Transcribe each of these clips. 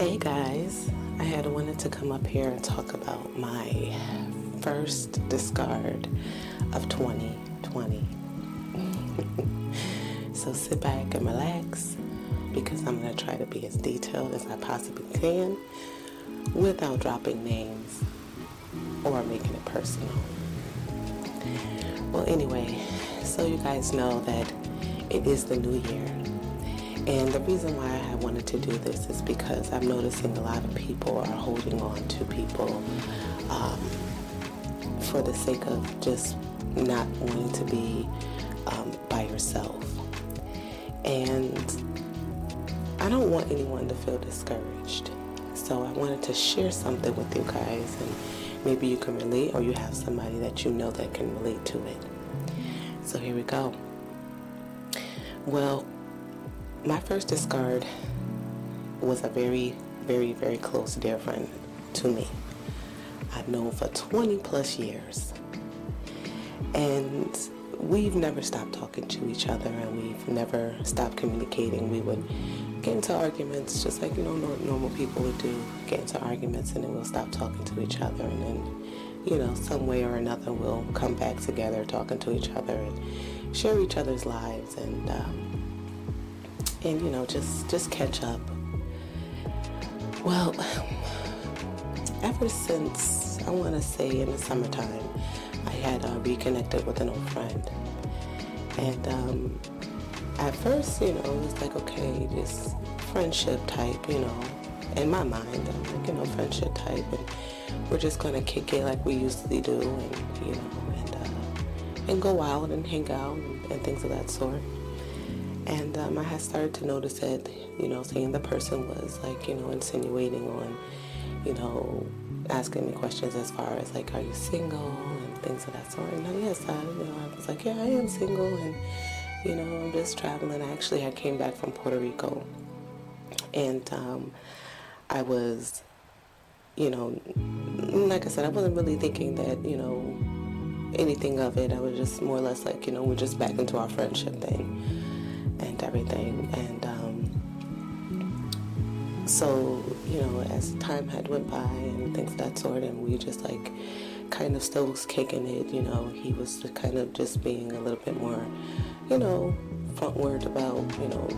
Hey guys, I had wanted to come up here and talk about my first discard of 2020. so sit back and relax because I'm going to try to be as detailed as I possibly can without dropping names or making it personal. Well, anyway, so you guys know that it is the new year and the reason why I wanted to do this is because I'm noticing a lot of people are holding on to people um, for the sake of just not wanting to be um, by yourself. And I don't want anyone to feel discouraged. So I wanted to share something with you guys and maybe you can relate or you have somebody that you know that can relate to it. So here we go. Well, my first discard was a very, very, very close dear friend to me. I've known for 20 plus years. And we've never stopped talking to each other and we've never stopped communicating. We would get into arguments just like, you know, normal people would do, get into arguments and then we'll stop talking to each other and then, you know, some way or another we'll come back together talking to each other and share each other's lives and, um, and you know just just catch up. Well ever since i want to say in the summertime i had uh, reconnected with an old friend. And um, at first you know it was like okay this friendship type you know in my mind i'm like you know friendship type and we're just gonna kick it like we to do and you know and uh, and go out and hang out and, and things of that sort and um, I had started to notice that, you know, saying the person was like, you know, insinuating on, you know, asking me questions as far as like, are you single and things of that sort. And yes, I, you know, I was like, yeah, I am single, and you know, I'm just traveling. Actually, I came back from Puerto Rico, and um, I was, you know, like I said, I wasn't really thinking that, you know, anything of it. I was just more or less like, you know, we're just back into our friendship thing and everything. And um, so, you know, as time had went by and things of that sort, and we just like kind of still was kicking it, you know, he was kind of just being a little bit more, you know, frontward about, you know,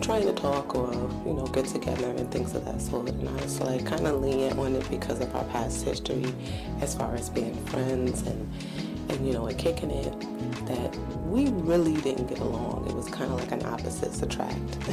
trying to talk or, you know, get together and things of that sort. And I was like kind of lenient on it because of our past history as far as being friends and, and you know, and kicking it that we really didn't get along. It was kind of like an opposites attract.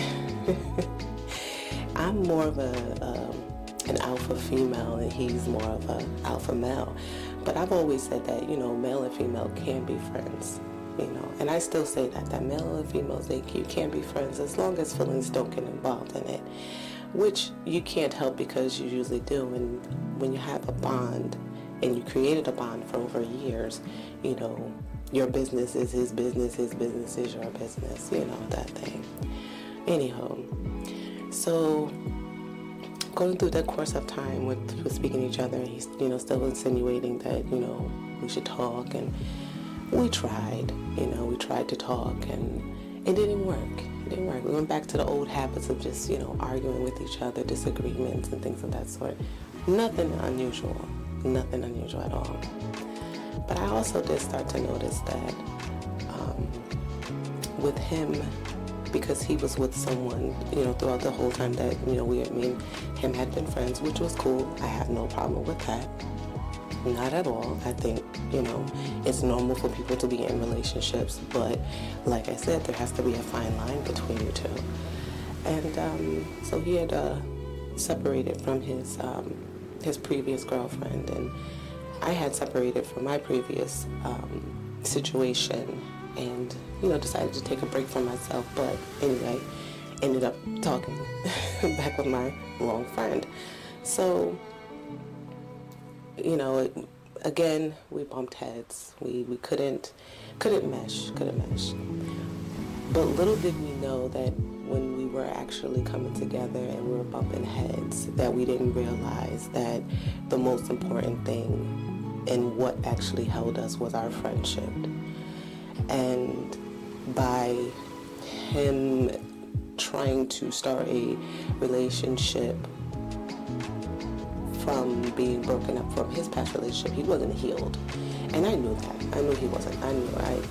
I'm more of a um, an alpha female and he's more of an alpha male. But I've always said that, you know, male and female can be friends, you know. And I still say that, that male and females, they you can be friends as long as feelings don't get involved in it, which you can't help because you usually do. And when you have a bond and you created a bond for over years, you know, your business is his business, his business is your business, you know, that thing. Anyhow, so going through the course of time with, with speaking to each other, he's, you know, still insinuating that, you know, we should talk. And we tried, you know, we tried to talk and it didn't work. It didn't work. We went back to the old habits of just, you know, arguing with each other, disagreements and things of that sort. Nothing unusual. Nothing unusual at all. But I also did start to notice that um, with him, because he was with someone, you know, throughout the whole time that, you know, we, I mean, him had been friends, which was cool. I have no problem with that. Not at all. I think, you know, it's normal for people to be in relationships, but like I said, there has to be a fine line between you two. And um, so he had uh, separated from his um, his previous girlfriend, and I had separated from my previous um, situation and, you know, decided to take a break from myself. But anyway, ended up talking back with my long friend. So, you know, again, we bumped heads. We, we couldn't, couldn't mesh, couldn't mesh. But little did we know that were actually coming together and we were bumping heads, that we didn't realize that the most important thing and what actually held us was our friendship. And by him trying to start a relationship from being broken up from his past relationship. He wasn't healed. And I knew that. I knew he wasn't. I knew I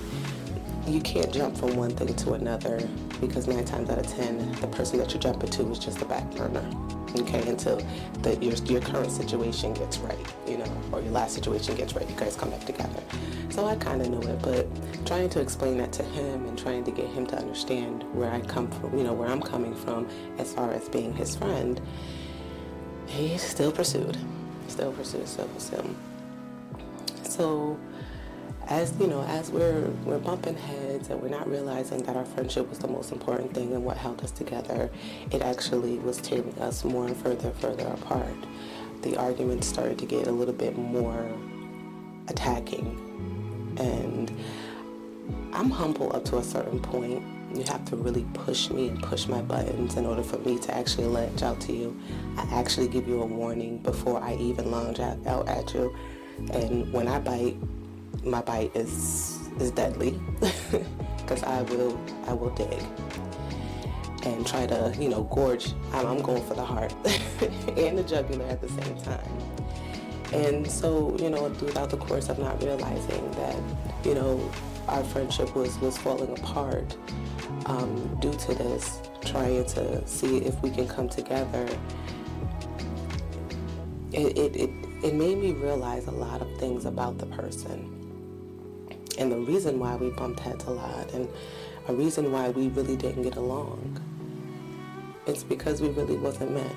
you can't jump from one thing to another because nine times out of ten, the person that you're jumping to is just a back burner. Okay, until the, your, your current situation gets right, you know, or your last situation gets right, you guys come back together. So I kind of knew it, but trying to explain that to him and trying to get him to understand where I come from, you know, where I'm coming from as far as being his friend, he still pursued, still pursued, still pursued. So as you know, as we're we're bumping heads and we're not realizing that our friendship was the most important thing and what held us together, it actually was tearing us more and further further apart. The arguments started to get a little bit more attacking, and I'm humble up to a certain point. You have to really push me and push my buttons in order for me to actually latch out to you. I actually give you a warning before I even out, out at you. And when I bite, my bite is is deadly because I will I will dig and try to you know gorge. I'm, I'm going for the heart and the jugular at the same time. And so you know throughout the course of not realizing that you know our friendship was was falling apart um, due to this, trying to see if we can come together. It, it, it, it made me realize a lot of things about the person and the reason why we bumped heads a lot and a reason why we really didn't get along. It's because we really wasn't meant.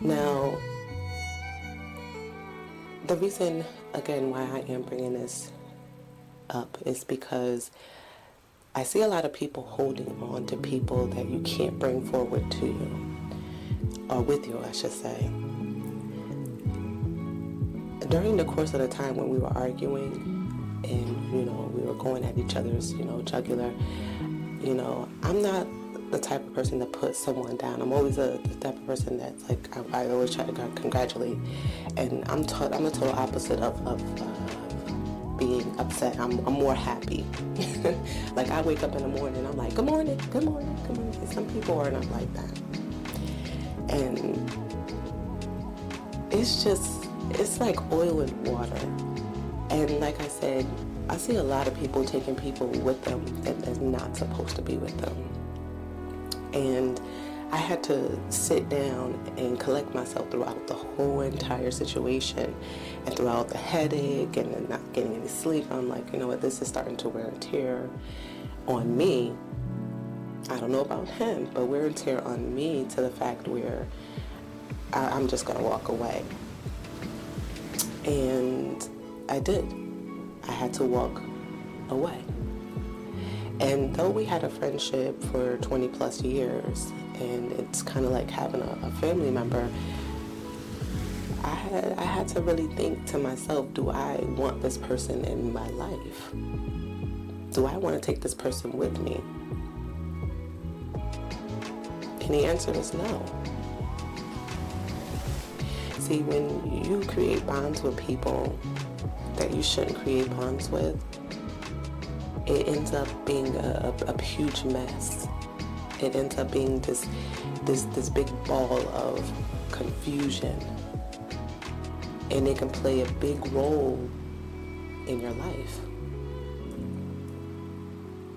Now, the reason, again, why I am bringing this up is because I see a lot of people holding on to people that you can't bring forward to you, or with you, I should say during the course of the time when we were arguing and you know we were going at each other's you know jugular you know i'm not the type of person that puts someone down. I'm always a, the type of person that's like i, I always try to congratulate. And i'm to, i'm the total opposite of, of uh, being upset. I'm, I'm more happy. Like i wake up in the morning i'm like good morning good morning good morning. Some people are not like that. And it's just it's like oil and water. And like I said, I see a lot of people taking people with them that they're not supposed to be with them. And I had to sit down and collect myself throughout the whole entire situation and throughout the headache and not getting any sleep. I'm like, you know what, this is starting to wear and tear on me. I don't know about him, but wear and tear on me to the fact where I, I'm just going to walk away. And I did. I had to walk away. And though we had a friendship for 20 plus years, and it's kind of like having a, a, family member, I had, I had to really think to myself do I want this person in my life? Do I want to take this person with me? And the answer was no see, when you create bonds with people that you shouldn't create bonds with, it ends up being a, a, a huge mess. It ends up being this, this, this big ball of confusion. And it can play a big role in your life.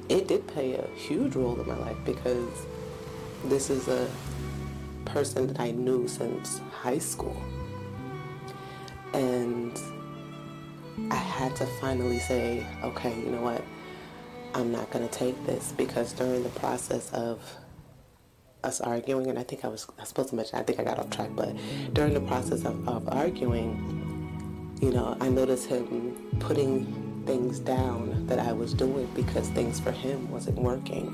It did play a huge role in my life because this is a person that I knew since high school. And I had to finally say, okay, you know what? I'm not going to take this because during the process of us arguing, and I think I was, I was supposed to mention, I think I got off track, but during the process of, of arguing, you know, I noticed him putting things down that I was doing because things for him wasn't working.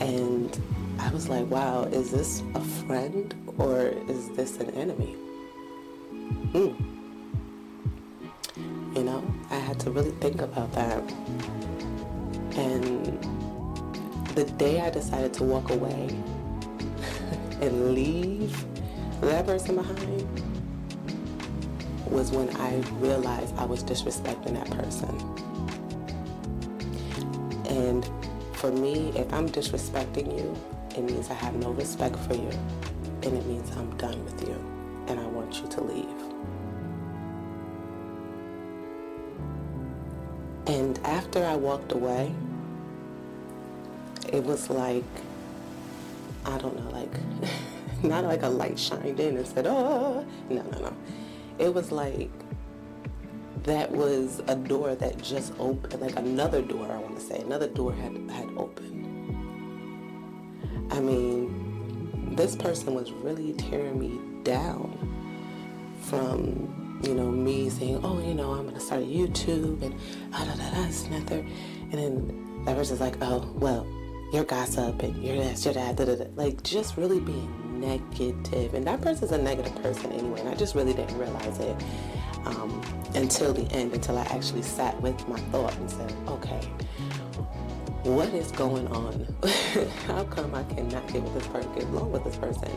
And I was like, wow, is this a friend or is this an enemy? Mm. You know, I had to really think about that. And the day I decided to walk away and leave that person behind was when I realized I was disrespecting that person. And for me, if I'm disrespecting you, it means I have no respect for you, and it means I'm done with you, and I want you to leave. And after I walked away, it was like, I don't know, like, not like a light shined in and said, oh, no, no, no. It was like, that was a door that just opened, like another door, I want to say, another door had, had opened. I mean, this person was really tearing me down from you know, me saying, oh, you know, I'm going to start a YouTube and da da da da, this and that, And then that person's like, oh, well, you're gossip and you're this, you're that, da da da. Like, just really being negative. And that person's a negative person anyway. And I just really didn't realize it um, until the end, until I actually sat with my thought and said, okay, what is going on? How come I cannot get with this person, get along with this person?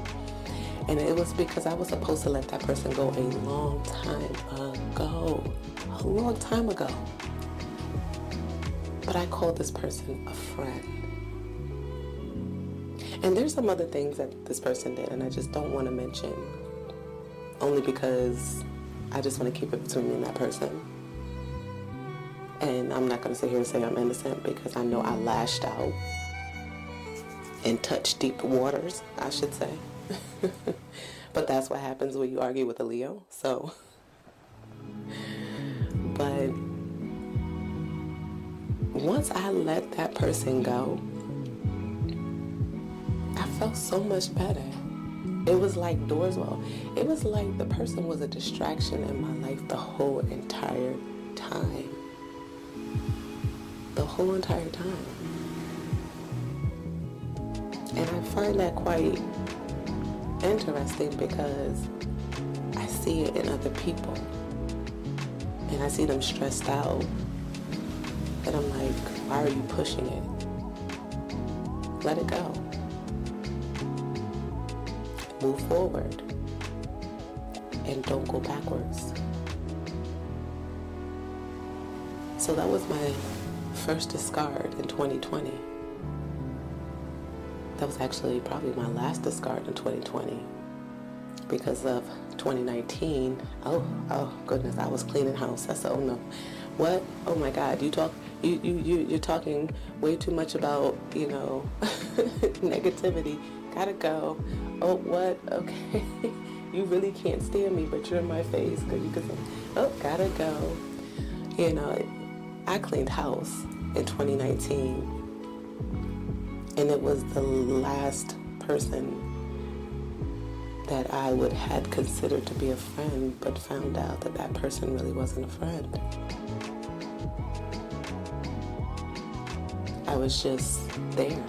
And it was because I was supposed to let that person go a long time ago. A long time ago. But I called this person a friend. And there's some other things that this person did, and I just don't want to mention. Only because I just want to keep it between me and that person. And I'm not going to sit here and say I'm innocent because I know I lashed out and touched deep waters, I should say. but that's what happens when you argue with a Leo. So, but once I let that person go, I felt so much better. It was like doors well. It was like the person was a distraction in my life the whole entire time. The whole entire time. And I find that quite interesting because I see it in other people. And I see them stressed out. And I'm like, why are you pushing it? Let it go. Move forward. And don't go backwards. So that was my first discard in 2020 that was actually probably my last discard in 2020 because of 2019 oh oh goodness i was cleaning house. That's oh no. What? Oh my god. You talk you you, you you're talking way too much about you know negativity. Gotta go. Oh what? Okay. You really can't stand me but you're in my face because you could say oh gotta go. You know i cleaned house in 2019 and it was the last person that I would had considered to be a friend, but found out that that person really wasn't a friend. I was just there.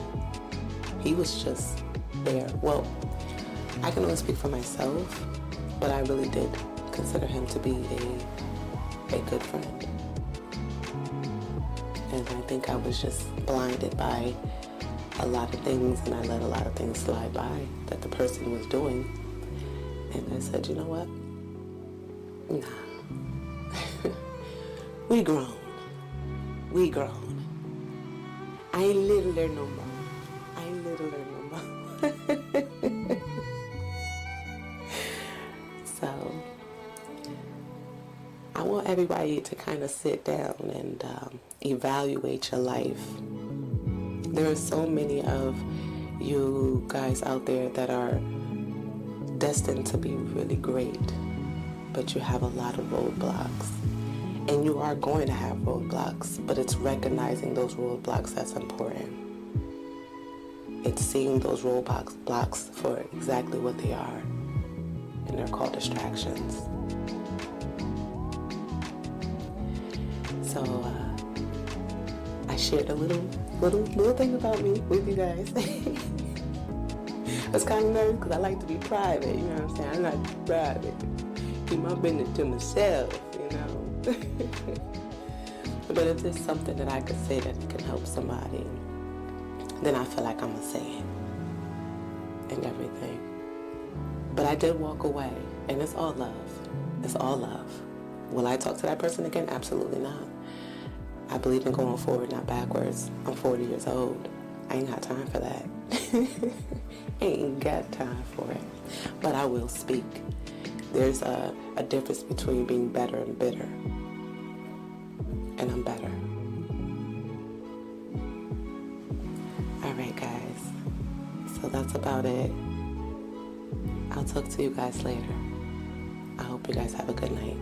He was just there. Well, I can only speak for myself, but I really did consider him to be a a good friend. And I think I was just blinded by a lot of things and I let a lot of things slide by that the person was doing. And I said, you know what? Nah. we grown. We grown. I ain't little no more. I ain't little no more. so I want everybody to kind of sit down and um, evaluate your life there are so many of you guys out there that are destined to be really great, but you have a lot of roadblocks. And you are going to have roadblocks, but it's recognizing those roadblocks that's important. It's seeing those roadblocks blocks for exactly what they are, and they're called distractions. So uh, I shared a little little little thing about me with you guys. I was kind of nervous because I like to be private. You know what I'm saying? I'm not private. Keep my business to myself. You know. but if there's something that I could say that can help somebody, then I feel like I'm gonna say it and everything. But I did walk away, and it's all love. It's all love. Will I talk to that person again? Absolutely not. I believe in going forward, not backwards. I'm 40 years old. I ain't got time for that. ain't got time for it. But I will speak. There's a, a difference between being better and bitter. And I'm better. Alright, guys. So that's about it. I'll talk to you guys later. I hope you guys have a good night.